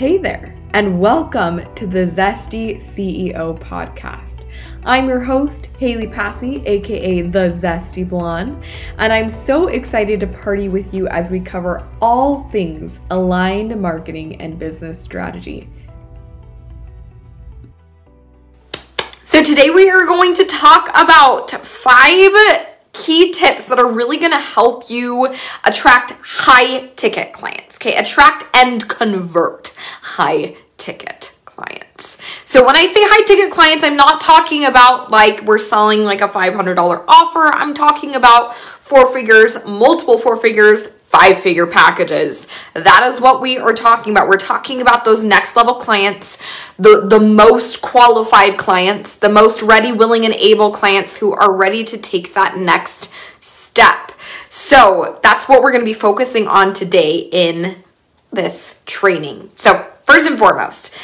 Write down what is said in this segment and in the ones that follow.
Hey there, and welcome to the Zesty CEO podcast. I'm your host, Haley Passy, aka the Zesty Blonde, and I'm so excited to party with you as we cover all things aligned marketing and business strategy. So, today we are going to talk about five key tips that are really going to help you attract high ticket clients. Okay, attract and convert high ticket clients. So when I say high ticket clients, I'm not talking about like we're selling like a $500 offer. I'm talking about four figures, multiple four figures, five figure packages. That is what we are talking about. We're talking about those next level clients, the, the most qualified clients, the most ready, willing, and able clients who are ready to take that next step. So that's what we're going to be focusing on today in this training. So, first and foremost,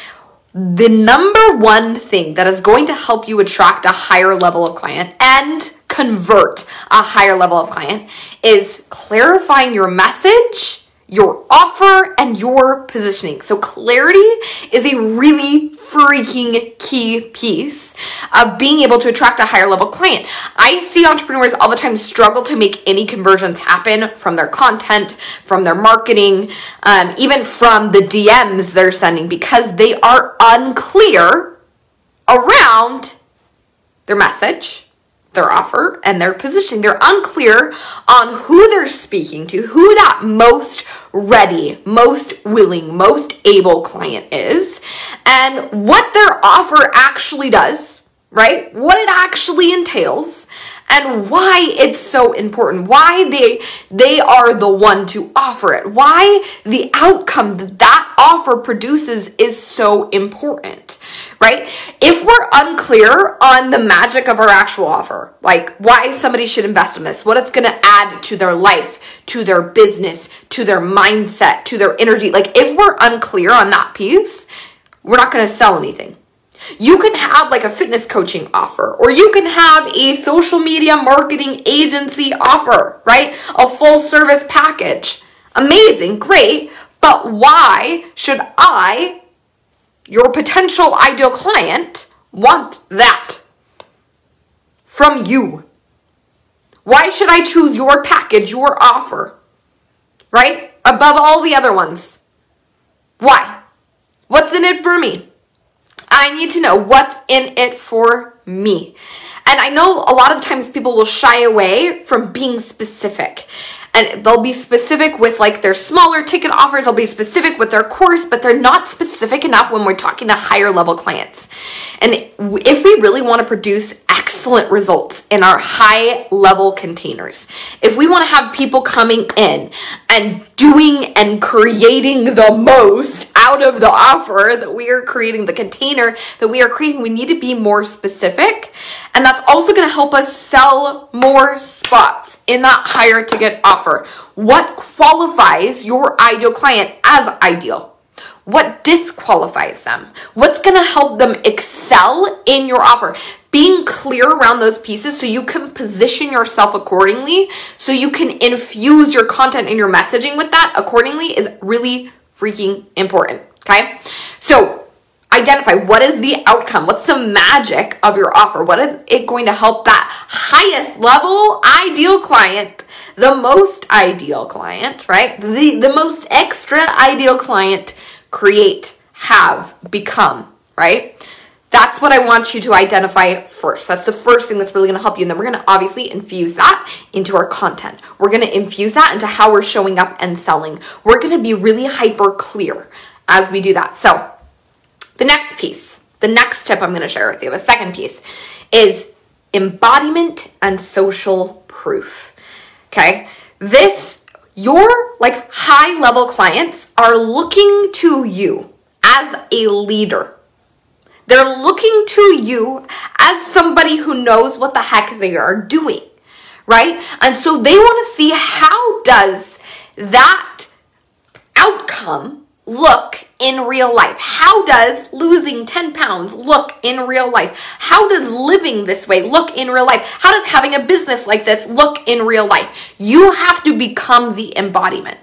the number one thing that is going to help you attract a higher level of client and convert a higher level of client is clarifying your message your offer and your positioning. So, clarity is a really freaking key piece of being able to attract a higher level client. I see entrepreneurs all the time struggle to make any conversions happen from their content, from their marketing, um, even from the DMs they're sending because they are unclear around their message their offer and their positioning. They're unclear on who they're speaking to, who that most ready, most willing, most able client is, and what their offer actually does, right? What it actually entails and why it's so important why they they are the one to offer it why the outcome that that offer produces is so important right? If we're unclear on the magic of our actual offer, like why somebody should invest in this, what it's going to add to their life, to their business, to their mindset, to their energy, like if we're unclear on that piece, we're not going to sell anything. You can have like a fitness coaching offer, or you can have a social media marketing agency offer, right? A full service package. Amazing, great. But why should I your potential ideal client want that from you. Why should I choose your package, your offer, right? Above all the other ones? Why? What's in it for me? I need to know what's in it for me. And I know a lot of times people will shy away from being specific and they'll be specific with like their smaller ticket offers, they'll be specific with their course, but they're not specific enough when we're talking to higher level clients. And if we really want to produce excellent results in our high level containers, if we want to have people coming in and doing and creating the most out of the offer that we are creating, the container that we are creating, we need to be more specific. And that's also going to help us sell more spots in that higher ticket offer. What qualifies your ideal client as ideal? What disqualifies them? What's going to help them excel in your offer? Being clear around those pieces so you can position yourself accordingly, so you can infuse your content and your messaging with that accordingly is really freaking important. Okay. So identify what is the outcome what's the magic of your offer what is it going to help that highest level ideal client the most ideal client right the the most extra ideal client create have become right that's what I want you to identify first. That's the first thing that's really going to help you. And then we're going to obviously infuse that into our content. We're going to infuse that into how we're showing up and selling. We're going to be really hyper clear as we do that. So, the next piece, the next tip I'm going to share with you, the second piece, is embodiment and social proof. Okay. This, your like high level clients are looking to you as a leader. They're looking to you as somebody who knows what the heck they are doing, right? And so they want to see how does that outcome look in real life? How does losing 10 pounds look in real life? How does living this way look in real life? How does having a business like this look in real life? You have to become the embodiment.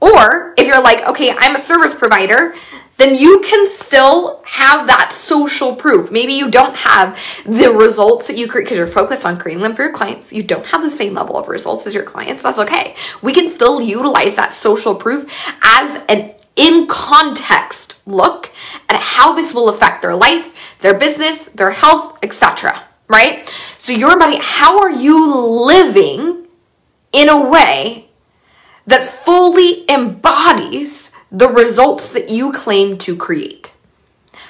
Or if you're like, okay, I'm a service provider, then you can still have that social proof. Maybe you don't have the results that you create because you're focused on creating them for your clients. You don't have the same level of results as your clients. That's okay. We can still utilize that social proof as an in context look at how this will affect their life, their business, their health, etc. Right? So, your body, how are you living in a way that fully embodies the results that you claim to create?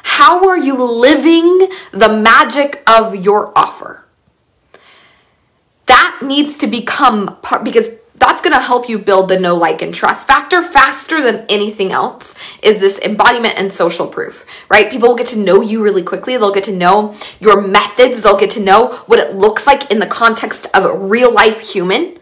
How are you living the magic of your offer? That needs to become part because that's going to help you build the know like and trust factor faster than anything else is this embodiment and social proof right people will get to know you really quickly they'll get to know your methods they'll get to know what it looks like in the context of a real life human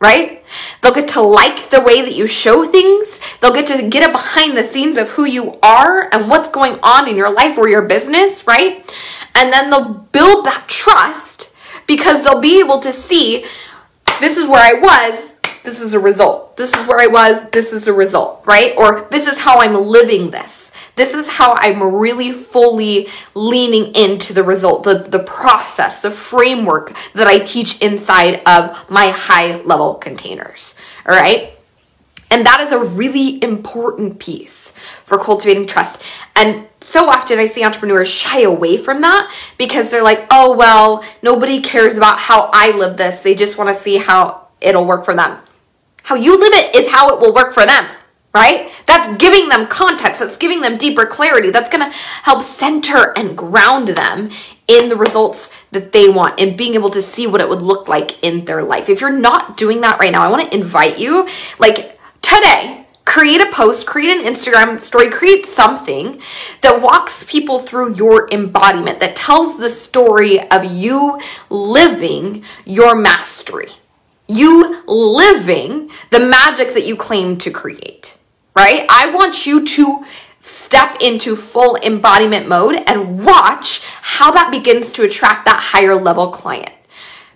right? They'll get to like the way that you show things. They'll get to get it behind the scenes of who you are and what's going on in your life or your business, right? And then they'll build that trust because they'll be able to see this is where I was, this is a result. This is where I was, this is a result, right? Or this is how I'm living this. This is how I'm really fully leaning into the result, the, the process, the framework that I teach inside of my high level containers. All right. And that is a really important piece for cultivating trust. And so often I see entrepreneurs shy away from that because they're like, oh, well, nobody cares about how I live this. They just want to see how it'll work for them. How you live it is how it will work for them right? That's giving them context, that's giving them deeper clarity, that's gonna help center and ground them in the results that they want and being able to see what it would look like in their life. If you're not doing that right now, I wanna invite you, like today, create a post, create an Instagram story, create something that walks people through your embodiment, that tells the story of you living your mastery. You living the magic that you claim to create right? I want you to step into full embodiment mode and watch how that begins to attract that higher level client.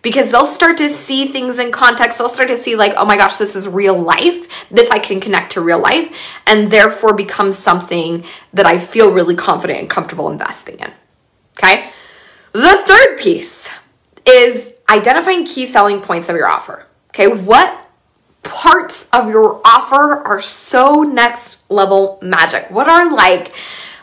Because they'll start to see things in context. They'll start to see, like, oh my gosh, this is real life. This I can connect to real life, and therefore become something that I feel really confident and comfortable investing in. Okay? The third piece is identifying key selling points of your offer. Okay, what parts of your offer are so next level magic? What are like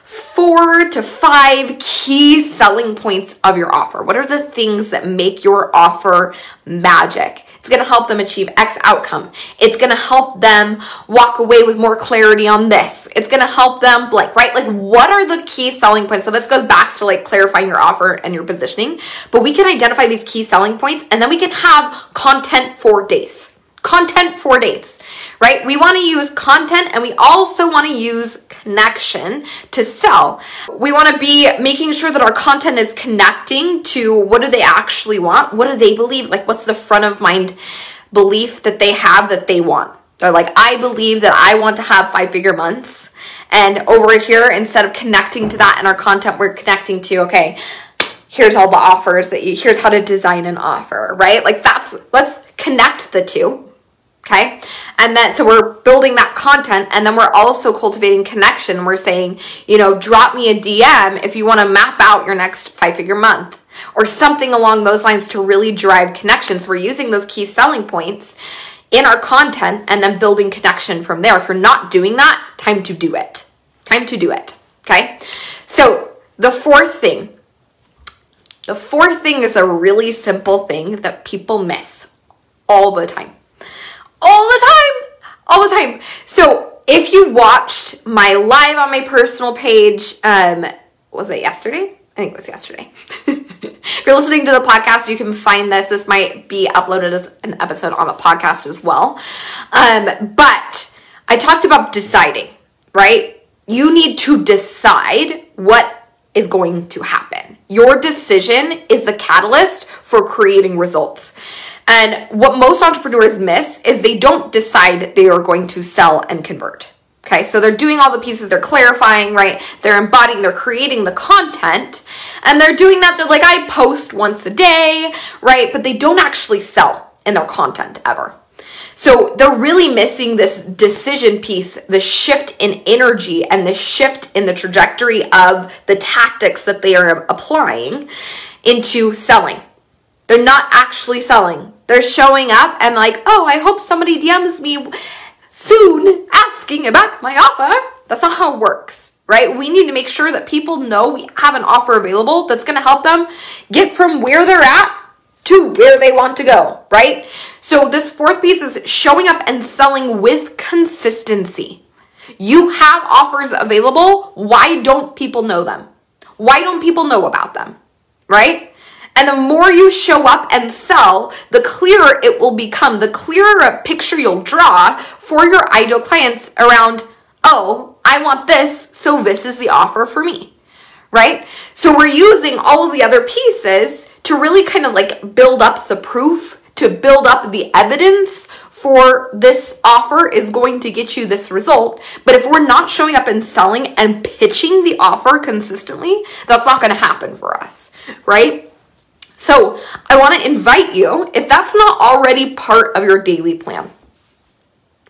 four to five key selling points of your offer? What are the things that make your offer magic? It's going to help them achieve X outcome. It's going to help them walk away with more clarity on this. It's going to help them like, right? Like what are the key selling points? So this goes back to like clarifying your offer and your positioning, but we can identify these key selling points and then we can have content for days content for days, right? We want to use content and we also want to use connection to sell. We want to be making sure that our content is connecting to what do they actually want? What do they believe? Like, what's the front of mind belief that they have that they want? They're like, I believe that I want to have five figure months. And over here, instead of connecting to that in our content, we're connecting to, okay, here's all the offers that you, here's how to design an offer, right? Like that's, let's connect the two Okay. And then, so we're building that content and then we're also cultivating connection. We're saying, you know, drop me a DM if you want to map out your next five figure month or something along those lines to really drive connections. we're using those key selling points in our content and then building connection from there. If you're not doing that, time to do it. Time to do it. Okay. So the fourth thing, the fourth thing is a really simple thing that people miss all the time all the time. All the time. So if you watched my live on my personal page, um, was it yesterday? I think it was yesterday. if you're listening to the podcast, you can find this. This might be uploaded as an episode on the podcast as well. Um, but I talked about deciding, right? You need to decide what is going to happen. Your decision is the catalyst for creating results. And what most entrepreneurs miss is they don't decide they are going to sell and convert. Okay, so they're doing all the pieces, they're clarifying, right? They're embodying, they're creating the content, and they're doing that. They're like, I post once a day, right? But they don't actually sell in their content ever. So they're really missing this decision piece, the shift in energy and the shift in the trajectory of the tactics that they are applying into selling. They're not actually selling. They're showing up and like, oh, I hope somebody DMs me soon asking about my offer. That's not how it works, right? We need to make sure that people know we have an offer available that's going to help them get from where they're at to where they want to go, right? So this fourth piece is showing up and selling with consistency. You have offers available. Why don't people know them? Why don't people know about them? Right? And the more you show up and sell, the clearer it will become, the clearer a picture you'll draw for your ideal clients around, oh, I want this, so this is the offer for me. Right? So we're using all of the other pieces to really kind of like build up the proof, to build up the evidence for this offer is going to get you this result. But if we're not showing up and selling and pitching the offer consistently, that's not going to happen for us, right? So I want to invite you, if that's not already part of your daily plan,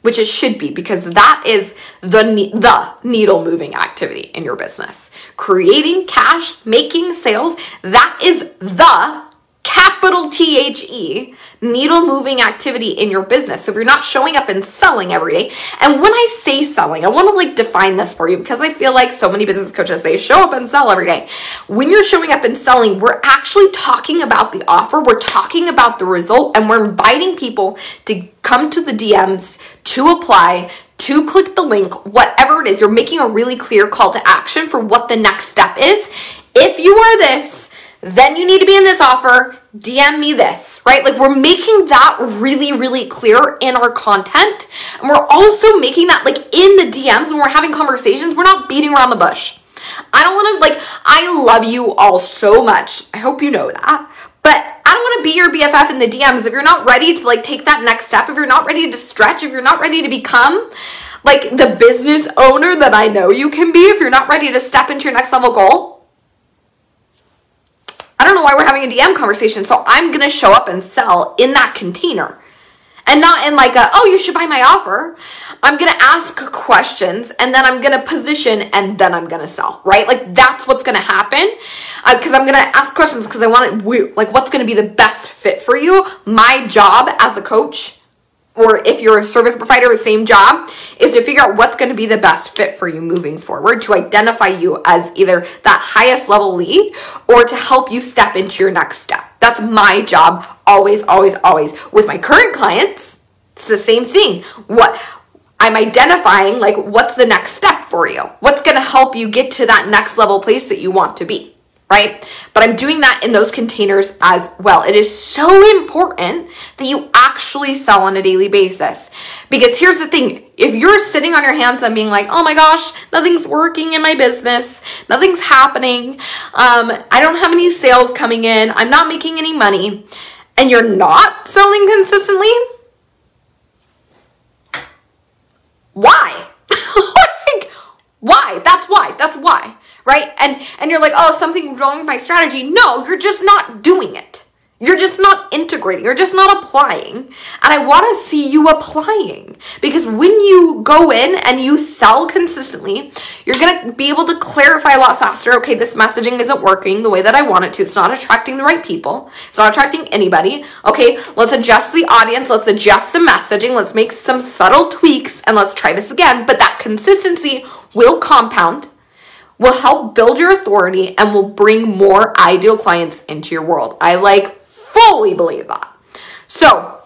which it should be because that is the the needle moving activity in your business. Creating cash, making sales, that is the capital T H E, needle moving activity in your business. So if you're not showing up and selling every day, and when I say selling, I want to like define this for you because I feel like so many business coaches say show up and sell every day. When you're showing up and selling, we're actually talking about the offer, we're talking about the result, and we're inviting people to come to the DMs to apply, to click the link, whatever it is. You're making a really clear call to action for what the next step is. If you are this, then you need to be in this offer. DM me this, right? Like we're making that really, really clear in our content. And we're also making that like in the DMs when we're having conversations, we're not beating around the bush. I don't want to like, I love you all so much. I hope you know that. But I don't want to be your BFF in the DMs if you're not ready to like take that next step, if you're not ready to stretch, if you're not ready to become like the business owner that I know you can be, if you're not ready to step into your next level goal don't know why we're having a DM conversation. So I'm going to show up and sell in that container and not in like a, oh, you should buy my offer. I'm going to ask questions and then I'm going to position and then I'm going to sell, right? Like that's what's going to happen. Uh, Cause I'm going to ask questions because I want it, like what's going to be the best fit for you. My job as a coach or if you're a service provider, same job, is to figure out what's going to be the best fit for you moving forward to identify you as either that highest level lead or to help you step into your next step. That's my job, always, always, always. With my current clients, it's the same thing. What I'm identifying, like, what's the next step for you? What's going to help you get to that next level place that you want to be? Right? But I'm doing that in those containers as well. It is so important that you actually sell on a daily basis. Because here's the thing if you're sitting on your hands and being like, oh my gosh, nothing's working in my business, nothing's happening, um, I don't have any sales coming in, I'm not making any money, and you're not selling consistently, why? like, why? That's why. That's why right? And and you're like, "Oh, something wrong with my strategy." No, you're just not doing it. You're just not integrating. You're just not applying. And I want to see you applying because when you go in and you sell consistently, you're going to be able to clarify a lot faster. Okay, this messaging isn't working the way that I want it to. It's not attracting the right people. It's not attracting anybody. Okay, let's adjust the audience. Let's adjust the messaging. Let's make some subtle tweaks and let's try this again. But that consistency will compound will help build your authority and will bring more ideal clients into your world. I like fully believe that. So,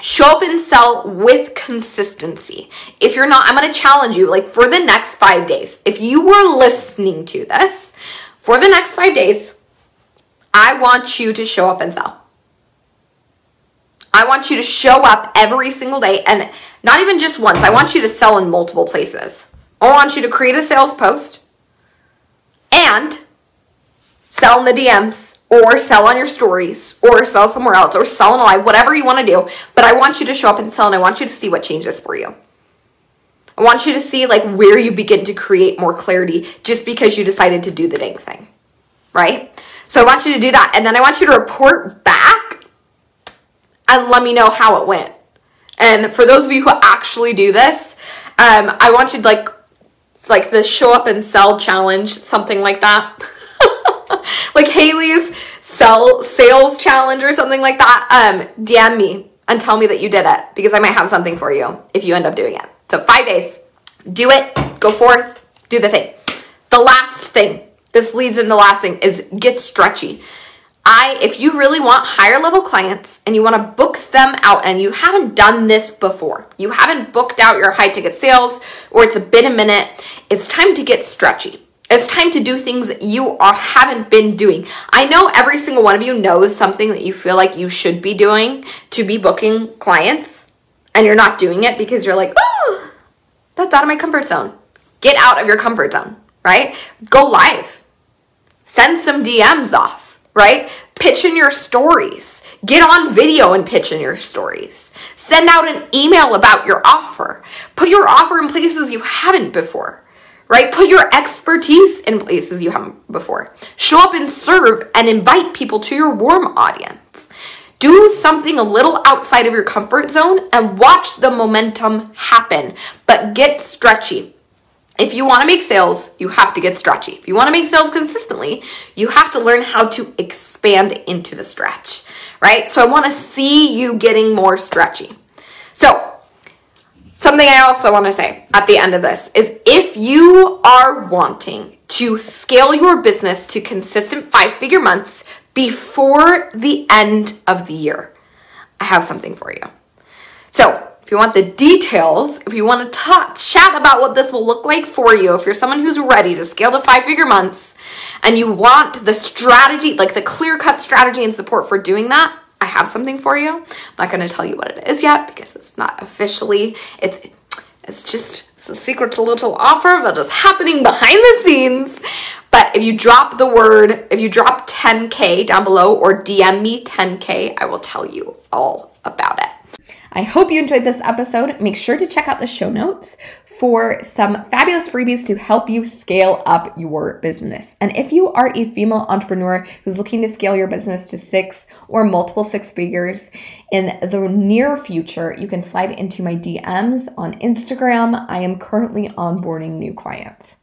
show up and sell with consistency. If you're not, I'm going to challenge you like for the next 5 days. If you were listening to this, for the next 5 days, I want you to show up and sell. I want you to show up every single day and not even just once. I want you to sell in multiple places. I want you to create a sales post and sell in the DMs or sell on your stories or sell somewhere else or sell in a live, whatever you want to do. But I want you to show up and sell and I want you to see what changes for you. I want you to see like where you begin to create more clarity just because you decided to do the dang thing. Right? So I want you to do that. And then I want you to report back and let me know how it went. And for those of you who actually do this, um, I want you to like, it's like the show up and sell challenge, something like that. like Haley's sell sales challenge or something like that. Um, DM me and tell me that you did it because I might have something for you if you end up doing it. So five days, do it, go forth, do the thing. The last thing, this leads into the last thing, is get stretchy. I, if you really want higher level clients and you want to book them out and you haven't done this before, you haven't booked out your high ticket sales or it's been a minute, it's time to get stretchy. It's time to do things that you are haven't been doing. I know every single one of you knows something that you feel like you should be doing to be booking clients and you're not doing it because you're like, "Oh, that's out of my comfort zone." Get out of your comfort zone, right? Go live. Send some DMs off right? Pitch in your stories. Get on video and pitch in your stories. Send out an email about your offer. Put your offer in places you haven't before, right? Put your expertise in places you haven't before. Show up and serve and invite people to your warm audience. Do something a little outside of your comfort zone and watch the momentum happen, but get stretchy. If you want to make sales, you have to get stretchy. If you want to make sales consistently, you have to learn how to expand into the stretch, right? So I want to see you getting more stretchy. So, something I also want to say at the end of this is if you are wanting to scale your business to consistent five figure months before the end of the year, I have something for you. So, if you want the details, if you want to chat about what this will look like for you, if you're someone who's ready to scale to five figure months and you want the strategy, like the clear cut strategy and support for doing that, I have something for you. I'm not going to tell you what it is yet because it's not officially, it's, it's just, it's a secret little offer, but it's happening behind the scenes. But if you drop the word, if you drop 10K down below or DM me 10K, I will tell you all about it. I hope you enjoyed this episode. Make sure to check out the show notes for some fabulous freebies to help you scale up your business. And if you are a female entrepreneur who's looking to scale your business to six or multiple six figures in the near future, you can slide into my DMs on Instagram. I am currently onboarding new clients.